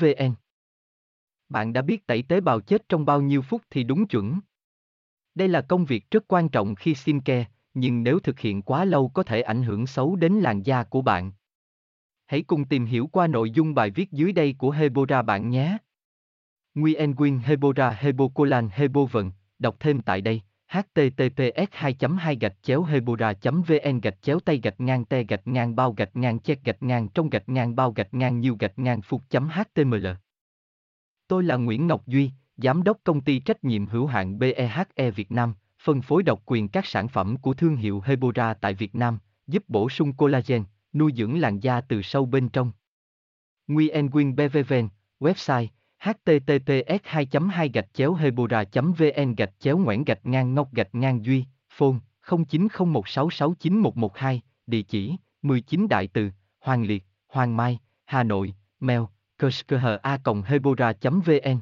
vn bạn đã biết tẩy tế bào chết trong bao nhiêu phút thì đúng chuẩn. Đây là công việc rất quan trọng khi skincare nhưng nếu thực hiện quá lâu có thể ảnh hưởng xấu đến làn da của bạn. Hãy cùng tìm hiểu qua nội dung bài viết dưới đây của Hebora bạn nhé. Nguyen Nguyen Hebora Hebocolan Hebovận, đọc thêm tại đây https 2 2 gạch chéo hebora vn gạch chéo tay gạch ngang te gạch ngang bao gạch ngang che gạch ngang trong gạch ngang bao gạch ngang nhiều gạch ngang phục html Tôi là Nguyễn Ngọc Duy, Giám đốc công ty trách nhiệm hữu hạn BEHE Việt Nam, phân phối độc quyền các sản phẩm của thương hiệu Hebora tại Việt Nam, giúp bổ sung collagen, nuôi dưỡng làn da từ sâu bên trong. Nguyen Nguyen BVVN, website https 2 2 gạch chéo hebora vn gạch chéo ngoãn gạch ngang ngọc gạch ngang duy, phone 0901669112 địa chỉ 19 đại từ, hoàng liệt, hoàng mai, hà nội, mail a hebora vn.